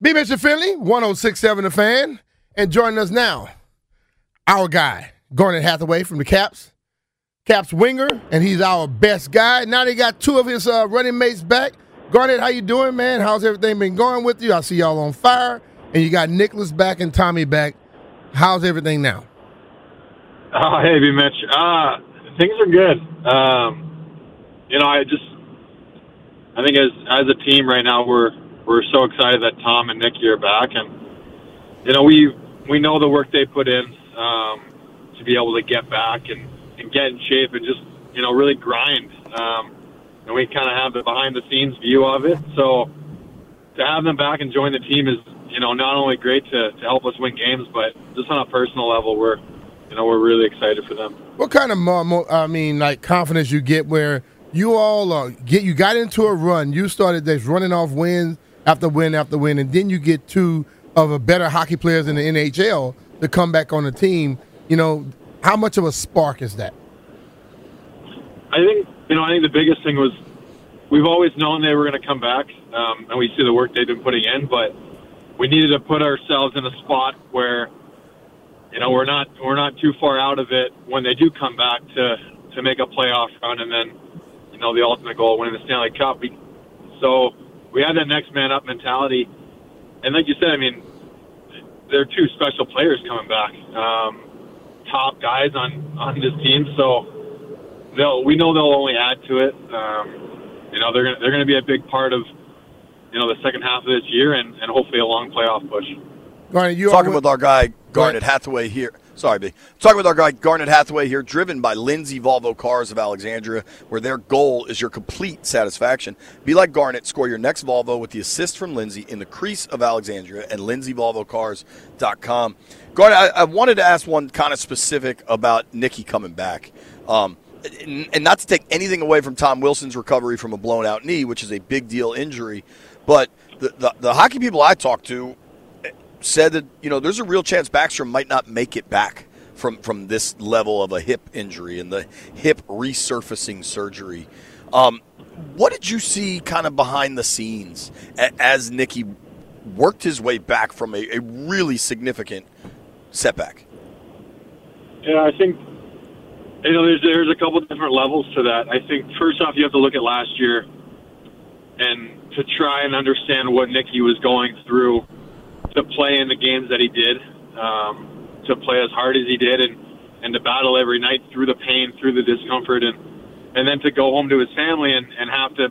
Be Mr. Finlay, 1067 The Fan. And joining us now, our guy, Garnet Hathaway from the Caps. Caps winger, and he's our best guy. Now they got two of his uh, running mates back. Garnet, how you doing, man? How's everything been going with you? I see y'all on fire. And you got Nicholas back and Tommy back. How's everything now? Oh, hey, B. Mitch. Uh, things are good. Um, you know, I just, I think as as a team right now, we're we're so excited that Tom and Nicky are back, and you know, we we know the work they put in um, to be able to get back and and get in shape and just you know really grind. Um, and we kind of have the behind the scenes view of it. So to have them back and join the team is you know not only great to, to help us win games, but just on a personal level, we're you know we're really excited for them. What kind of mo- mo- I mean, like confidence you get where you all uh, get you got into a run, you started this running off wins after win after win, and then you get two of the better hockey players in the NHL to come back on the team. You know, how much of a spark is that? I think you know. I think the biggest thing was we've always known they were going to come back, um, and we see the work they've been putting in. But we needed to put ourselves in a spot where you know we're not we're not too far out of it when they do come back to to make a playoff run, and then you know the ultimate goal, winning the Stanley Cup. So we had that next man up mentality, and like you said, I mean, there are two special players coming back, um, top guys on on this team. So they'll we know they'll only add to it. Um, you know, they're gonna, they're going to be a big part of you know the second half of this year and, and hopefully a long playoff push. Garnet, you talking with our guy Garnet Hathaway here. Sorry, B. Talking with our guy Garnet Hathaway here, driven by Lindsay Volvo Cars of Alexandria, where their goal is your complete satisfaction. Be like Garnet, score your next Volvo with the assist from Lindsay in the crease of Alexandria and LindsayVolvoCars.com. Garnet, I, I wanted to ask one kind of specific about Nicky coming back. Um, and not to take anything away from Tom Wilson's recovery from a blown out knee, which is a big deal injury, but the, the, the hockey people I talked to said that you know there's a real chance Backstrom might not make it back from from this level of a hip injury and the hip resurfacing surgery. Um, what did you see kind of behind the scenes as Nicky worked his way back from a, a really significant setback? Yeah, I think you know there's there's a couple different levels to that. I think first off you have to look at last year and to try and understand what Nicky was going through to play in the games that he did, um, to play as hard as he did, and and to battle every night through the pain, through the discomfort, and and then to go home to his family and and have to,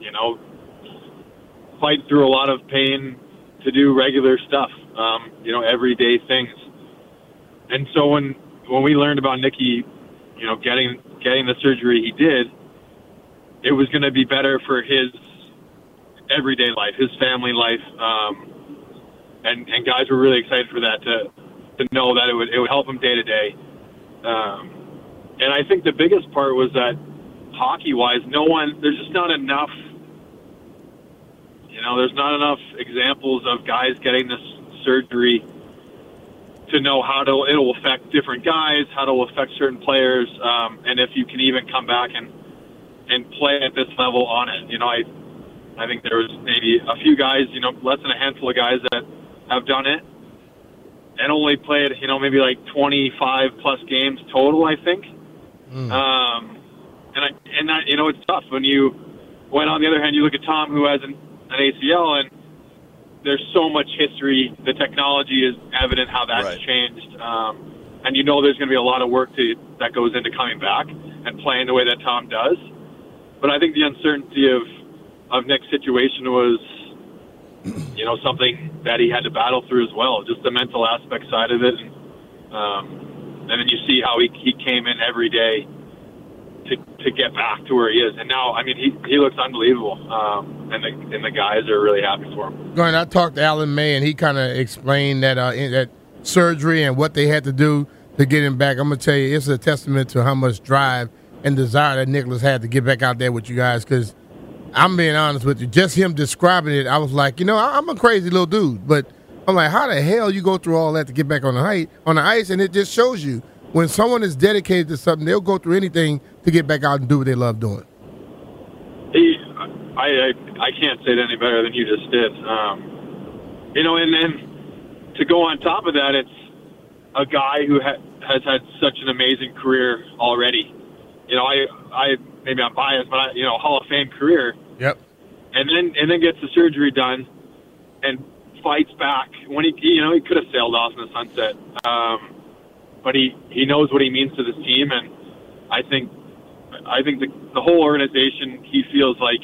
you know, fight through a lot of pain to do regular stuff, um, you know, everyday things. And so when when we learned about Nicky, you know, getting getting the surgery he did, it was going to be better for his everyday life, his family life. Um, and and guys were really excited for that to to know that it would it would help them day to day. And I think the biggest part was that hockey wise, no one there's just not enough. You know, there's not enough examples of guys getting this surgery to know how to it'll affect different guys, how to affect certain players, um, and if you can even come back and and play at this level on it. You know, I I think there was maybe a few guys, you know, less than a handful of guys that have done it and only played, you know, maybe like 25 plus games total, I think. Mm. Um, and I, and that, you know, it's tough when you, when on the other hand, you look at Tom who has an, an ACL and there's so much history. The technology is evident how that's Right. changed, um, and you know there's going to be a lot of work to, that goes into coming back and playing the way that Tom does. But I think the uncertainty of of Nick's situation was, you know, something that he had to battle through as well, just the mental aspect side of it, and um, and then you see how he he came in every day to to get back to where he is, and now I mean he he looks unbelievable, um, and the and the guys are really happy for him. Going, I talked to Alan May, and he kind of explained that uh, that surgery and what they had to do to get him back. I'm gonna tell you, it's a testament to how much drive and desire that Nicholas had to get back out there with you guys. Because I'm being honest with you, just him describing it, I was like, you know, I'm a crazy little dude, but I'm like, how the hell you go through all that to get back on the height on the ice? And it just shows you when someone is dedicated to something, they'll go through anything to get back out and do what they love doing. He, I, I I can't say it any better than you just did. Um, you know, and then to go on top of that, it's a guy who ha- has had such an amazing career already. You know, I I maybe I'm biased, but I, you know, Hall of Fame career, then and then gets the surgery done, and fights back when he you know he could have sailed off in the sunset, um, but he he knows what he means to this team, and I think I think the the whole organization he feels like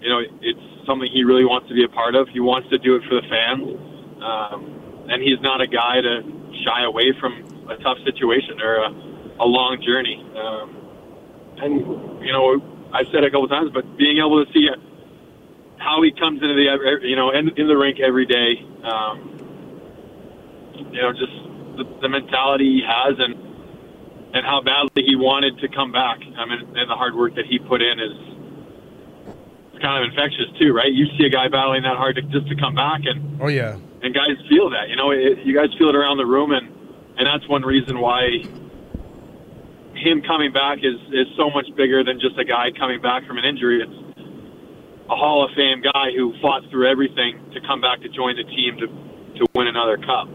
you know it's something he really wants to be a part of. He wants to do it for the fans, um, and he's not a guy to shy away from a tough situation or a, a long journey. Um, and you know I've said it a couple times, but being able to see how he comes into the you know in, in the rink every day, um, you know just the, the mentality he has and and how badly he wanted to come back. I mean, and the hard work that he put in is kind of infectious too, right? You see a guy battling that hard to, just to come back, and Oh yeah. and guys feel that. You know, it, you guys feel it around the room, and and that's one reason why him coming back is is so much bigger than just a guy coming back from an injury. It's a Hall of Fame guy who fought through everything to come back to join the team to to win another cup.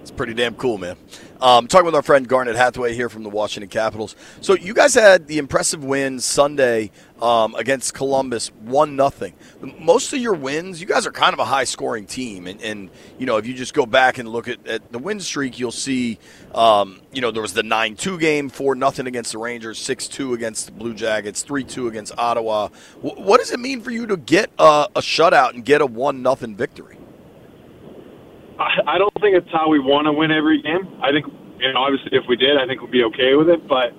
It's pretty damn cool, man. Um, talking with our friend Garnet Hathaway here from the Washington Capitals. So you guys had the impressive win Sunday um, against Columbus, one nothing. Most of your wins, you guys are kind of a high scoring team, and, and you know if you just go back and look at, at the win streak, you'll see, um, you know there was the nine two game, four nothing against the Rangers, six two against the Blue Jackets, three two against Ottawa. W- what does it mean for you to get a, a shutout and get a one nothing victory? I I don't think it's how we want to win every game. I think, know, obviously if we did, I think we'd be okay with it. But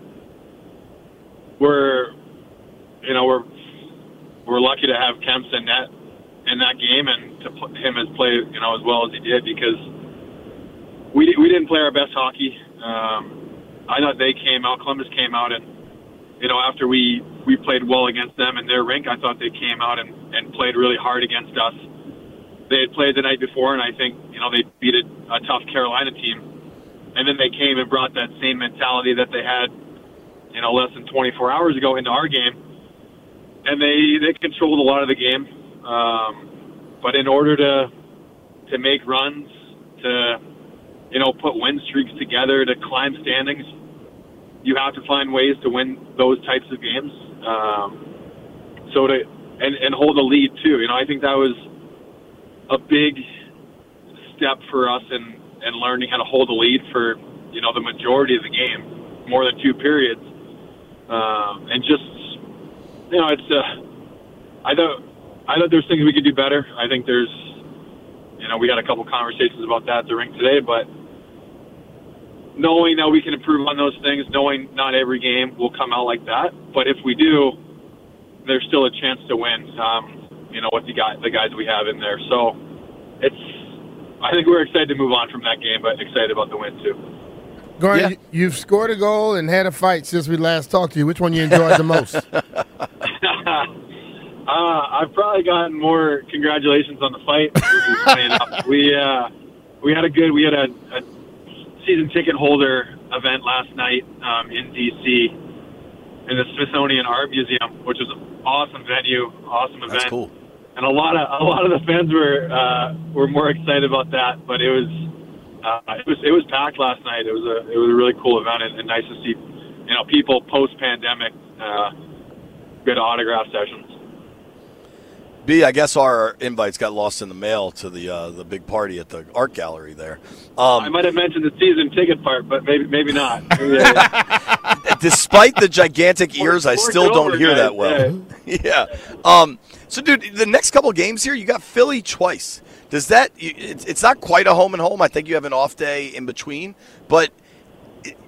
we're, you know, we're we're lucky to have Kuemps in net in that game and to put him as play, you know, as well as he did because we we didn't play our best hockey. Um, I thought they came out, Columbus came out, and you know, after we we played well against them in their rink, I thought they came out and and played really hard against us. They had played the night before, and I think you know they beat a, a tough Carolina team, and then they came and brought that same mentality that they had, you know, less than 24 hours ago into our game, and they they controlled a lot of the game, um, but in order to to make runs, to you know put win streaks together, to climb standings, you have to find ways to win those types of games. Um, so to and and hold a lead too. You know, I think that was a big step for us in, in learning how to hold a lead for you know the majority of the game, more than two periods, um, and just you know it's uh, I thought I thought there's things we could do better. I think there's you know we had a couple conversations about that at the rink today, but knowing that we can improve on those things, knowing not every game will come out like that, but if we do, there's still a chance to win. Um, you know, with the guy, the guys we have in there. So it's, I think we're excited to move on from that game, but excited about the win too. Garnet, you've scored a goal and had a fight since we last talked to you. Which one you enjoyed the most? uh, I've probably gotten more congratulations on the fight. which is funny enough. We uh, we had a good, we had a, a season ticket holder event last night um, in DC in the Smithsonian Art Museum, which was an awesome venue, awesome event. That's cool. and a lot of a lot of the fans were uh, were more excited about that. But it was uh, it was it was packed last night. It was a it was a really cool event and, and nice to see you know people post pandemic uh, good autograph sessions. B, I guess our invites got lost in the mail to the uh, the big party at the art gallery there. Um, I might have mentioned the season ticket part, but maybe maybe not. Despite the gigantic ears, I still don't hear that well. yeah. Um, so, dude, the next couple games here, you got Philly twice. Does that? It's it's not quite a home and home. I think you have an off day in between, but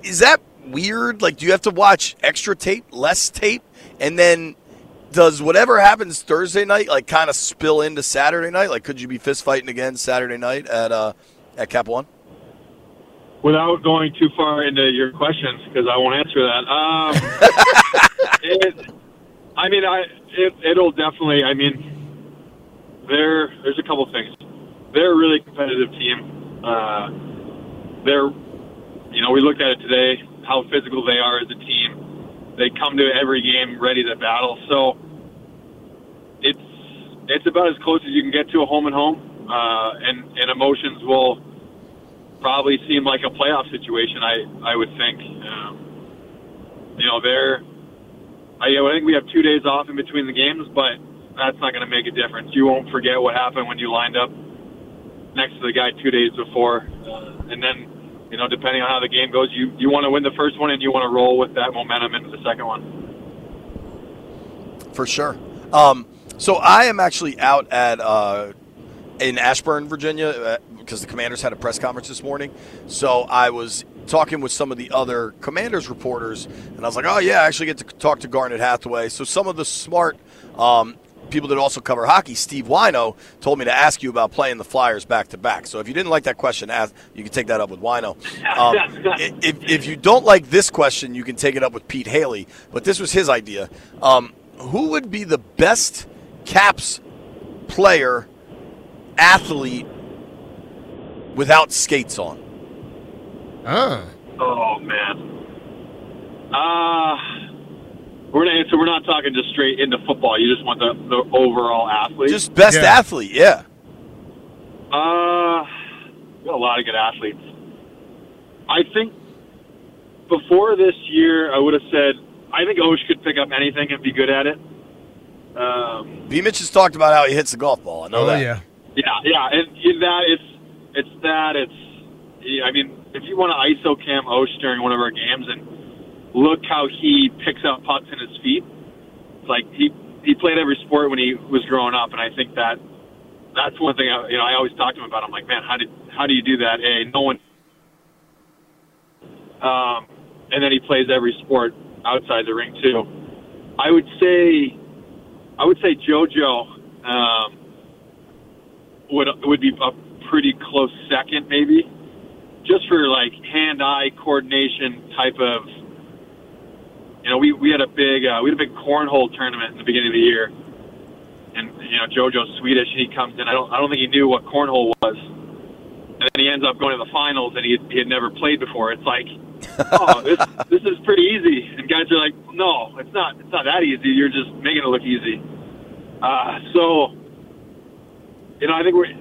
is that weird? Like, do you have to watch extra tape, less tape, and then? Does whatever happens Thursday night like kind of spill into Saturday night? Like, could you be fist fighting again Saturday night at uh, at Cap One? Without going too far into your questions, because I won't answer that. Um, it, I mean, I it, it'll definitely. I mean, there there's a couple things. They're a really competitive team. Uh, they're, you know, we looked at it today how physical they are as a team. They come to every game ready to battle. So it's it's about as close as you can get to a home and home, uh, and and emotions will probably seem like a playoff situation. I I would think. Um, you know, they're. I, I think we have two days off in between the games, but that's not going to make a difference. You won't forget what happened when you lined up next to the guy two days before, uh, and then. You know, depending on how the game goes, you, you want to win the first one and you want to roll with that momentum into the second one. For sure. Um, so I am actually out at uh, in Ashburn, Virginia, uh, because the Commanders had a press conference this morning. So I was talking with some of the other Commanders reporters, and I was like, "Oh yeah, I actually get to talk to Garnet Hathaway." So some of the smart um, people that also cover hockey, Steve Whyno, told me to ask you about playing the Flyers back to back. So if you didn't like that question, ask, you can take that up with Whyno. Um, if, if you don't like this question, you can take it up with Pete Hailey. But this was his idea. Um, who would be the best Caps player, athlete, without skates on? Uh, Oh man. Uh we're not, so we're not talking just straight into football. You just want the, the overall athlete. Just best Yeah. athlete, yeah. uh, got a lot of good athletes. I think before this year, I would have said I think Osh could pick up anything and be good at it. Um, B. Mitch has talked about how he hits the golf ball. I know oh that. yeah. Yeah, yeah, and in that it's it's that it's. I mean, if you want to ISO cam Osh during one of our games and look how he picks up putts in his feet, it's like he he played every sport when he was growing up, and I think that that's one thing. I, you know, I always talk to him about. I'm like, man, how did how do you do that? A, no one. Um, and then he plays every sport outside the ring too. I would say, I would say JoJo. Um, would would be a pretty close second, maybe, just for like hand-eye coordination type of. You know, we, we had a big uh, we had a big cornhole tournament in the beginning of the year, and you know JoJo's Swedish, and he comes in. I don't I don't think he knew what cornhole was, and then he ends up going to the finals, and he he had never played before. It's like, oh, this this is pretty easy, and guys are like, no, it's not it's not that easy. You're just making it look easy. Uh, so you know, I think we're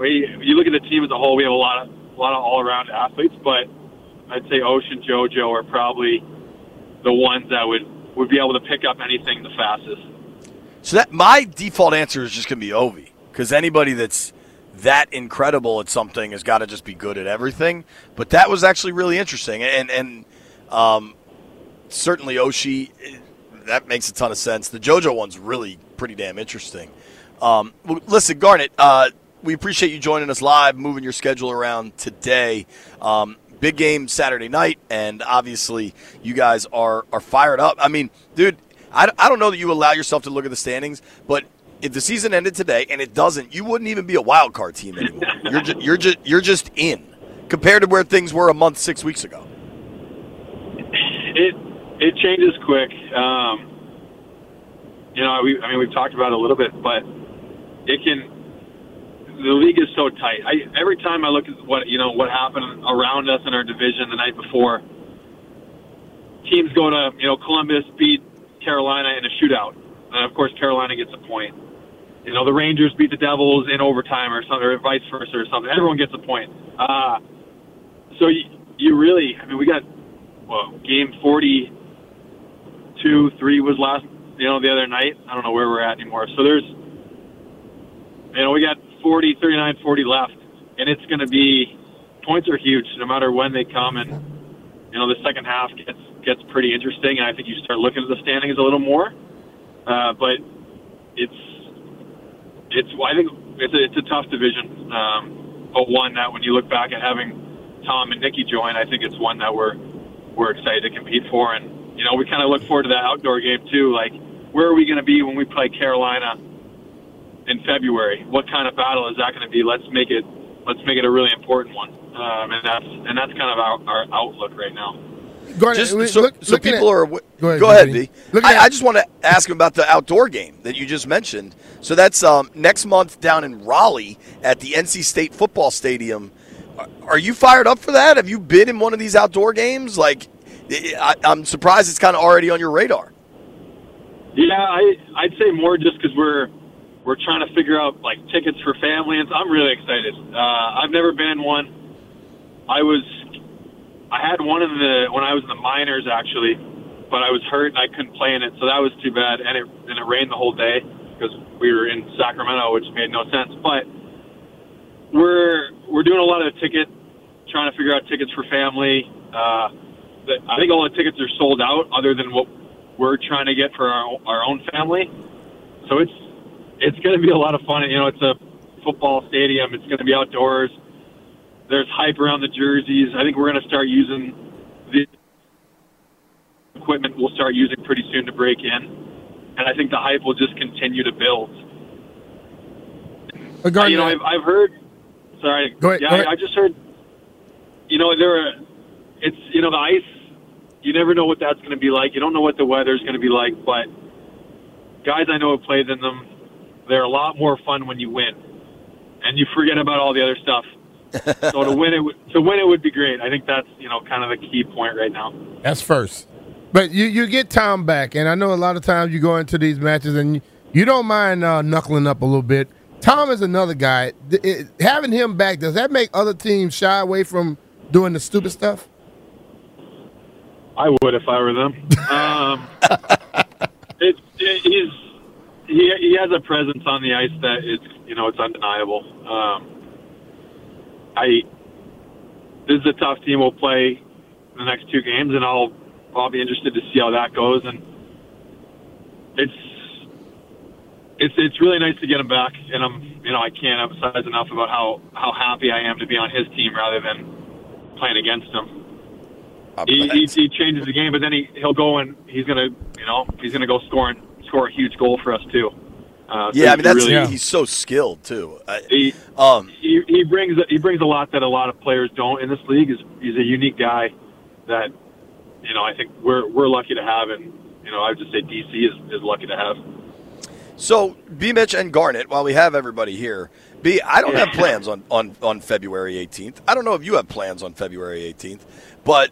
we you look at the team as a whole, we have a lot of a lot of all around athletes, but I'd say Ocean JoJo are probably the ones that would would be able to pick up anything the fastest. So that my default answer is just going to be Ovi because anybody that's that incredible at something has got to just be good at everything. But that was actually really interesting, and and um, certainly Oshie, that makes a ton of sense. The JoJo one's really pretty damn interesting. Um, well, listen, Garnet, uh, we appreciate you joining us live, moving your schedule around today. Um, big game Saturday night, and obviously you guys are are fired up. I mean, dude, I, I don't know that you allow yourself to look at the standings, but if the season ended today and it doesn't, you wouldn't even be a wild card team anymore. you're just you're just you're just in compared to where things were a month, six weeks ago. It it changes quick. Um, you know, we, I mean, we've talked about it a little bit, but it can. The league is so tight. I, every time I look at what you know what happened around us in our division the night before, teams go to you know Columbus beat Carolina in a shootout, and of course Carolina gets a point. You know the Rangers beat the Devils in overtime or something, or vice versa or something. Everyone gets a point. Uh, so you, you really, I mean, we got well, game forty-two, three was last, you know, the other night. I don't know where we're at anymore. So there's you know, we got 40, 39, 40 left, and it's going to be points are huge no matter when they come, and you know the second half gets gets pretty interesting, and I think you start looking at the standings a little more. Uh, but it's it's I think it's a, it's a tough division, um, but one that when you look back at having Tom and Nikki join, I think it's one that we're we're excited to compete for, and you know we kind of look forward to that outdoor game too. Like, where are we going to be when we play Carolina in February? What kind of battle is that going to be? Let's make it let's make it a really important one, um, and that's and that's kind of our, our outlook right now. Garnet, Just so, look- so people at- are. Go Go ahead, ahead, JP. B. Looking I, just want to ask him about the outdoor game that you just mentioned. So that's um, next month down in Raleigh at the NC State Football Stadium. Are- Are you fired up for that? Have you been in one of these outdoor games? Like, I, I'm surprised it's kind of already on your radar. Yeah, I I'd say more just because we're we're trying to figure out like tickets for family, and I'm really excited. Uh, I've never been in one. I was I had one in the when I was in the minors actually, but I was hurt and I couldn't play in it, so that was too bad. And it and it rained the whole day because we were in Sacramento, which made no sense. But we're we're doing a lot of ticket, trying to figure out tickets for family. Uh, the, I think all the tickets are sold out, other than what we're trying to get for our our own family. So it's it's going to be a lot of fun. You know, it's a football stadium. It's going to be outdoors. There's hype around the jerseys. I think we're going to start using the equipment. We'll start using pretty soon to break in, and I think the hype will just continue to build. Uh, Uh, you know, I've, I've heard. Sorry. Go ahead, Yeah, go ahead. I, I just heard. You know, there. Are, it's you know the ice. You never know what that's going to be like. You don't know what the weather's going to be like. But guys I know have played in them. They're a lot more fun when you win, and you forget about all the other stuff. so to win it, would- to win it would be great. I think that's you know kind of the key point right now. That's first. But you, you get Tom back, and I know a lot of times you go into these matches and you, you don't mind uh, knuckling up a little bit. Tom is another guy. Th- it- having him back, does that make other teams shy away from doing the stupid stuff? I would if I were them. Um, it, it, he's he he has a presence on the ice that it's you know it's undeniable. Um, I this is a tough team. We'll play the next two games, and I'll I'll be interested to see how that goes. And it's it's it's really nice to get him back, and I'm you know I can't emphasize enough about how how happy I am to be on his team rather than playing against him he, he, he changes the game, but then he he'll go and he's gonna you know he's gonna go score and score a huge goal for us too. Uh, so yeah, I mean that's really, Yeah. he's so skilled too. I, he, um, he he brings he brings a lot that a lot of players don't in this league. Is he's a unique guy that you know I think we're we're lucky to have, and you know I would just say DC is is lucky to have. So, B. Mitch and Garnet, while we have everybody here, B. I don't have plans on, on, on February 18th. I don't know if you have plans on February 18th, but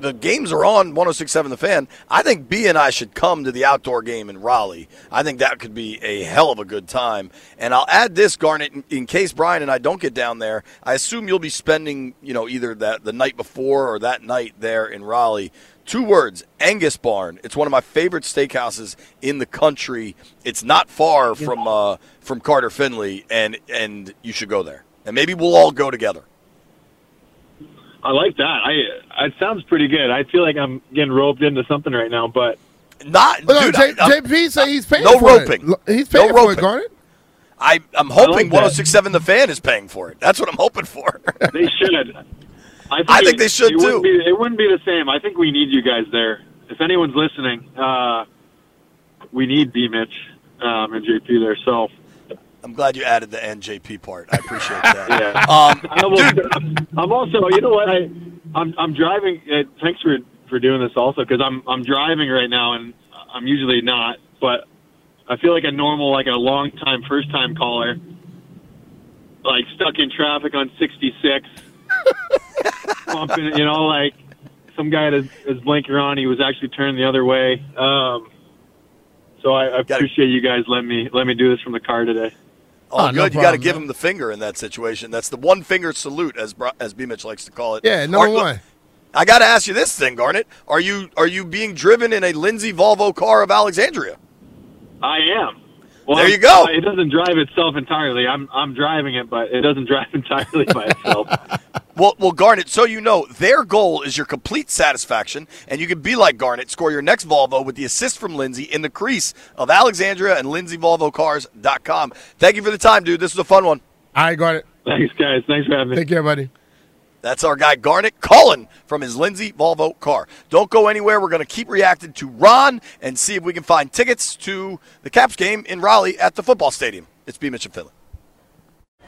the games are on 1067 The Fan. I think B and I should come to the outdoor game in Raleigh. I think that could be a hell of a good time. And I'll add this, Garnet, in, in case Brian and I don't get down there. I assume you'll be spending, you know, either that the night before or that night there in Raleigh. Two words, Angus Barn. It's one of my favorite steakhouses in the country. It's not far from uh, from Carter Finley, and and you should go there. And maybe we'll all go together. I like that. I it sounds pretty good. I feel like I'm getting roped into something right now, but Not, Well, no, dude. J- I, I'm- JP say he's paying No for roping. it. He's No paying for it. Garnet. I, I'm hoping that. 1067 The Fan is paying for it. That's what I'm hoping for. they should. I think, I think it- they should, it Wouldn't too. be, it wouldn't be the same. I think we need you guys there. If anyone's listening, uh, we need B Mitch um, and JP there. So I'm glad you added the NJP part. I appreciate that. yeah. Um, I dude, I'm also, you know what? I, I'm, I'm driving. Uh, thanks for for doing this also because I'm I'm driving right now and I'm usually not, but I feel like a normal, like a long time first time caller, like stuck in traffic on 66, bumping. You know, like some guy had his, his blinker on. He was actually turning the other way. Um, so I, I appreciate you guys letting me let me do this from the car today. Oh, Oh, no good. you got to give man. him the finger in that situation. That's the one finger salute, as Bri- as B Mitch likes to call it. Yeah, number Are- look, one. I got to ask you this thing, Garnet. Are you are you being driven in a Lindsay Volvo car of Alexandria? I am. Well, There you go. It doesn't drive itself entirely. I'm I'm driving it, but it doesn't drive entirely by itself. Well, well, Garnet, so you know, their goal is your complete satisfaction, and you can be like Garnet, score your next Volvo with the assist from Lindsay in the crease of Alexandria and LindsayVolvoCars.com. Thank you for the time, dude. This was a fun one. I got it. Thanks, guys. Thanks for having me. Take care, buddy. That's our guy Garnet calling from his Lindsay Volvo car. Don't go anywhere. We're going to keep reacting to Ron and see if we can find tickets to the Caps game in Raleigh at the football stadium. It's B. Mitchell Finlay.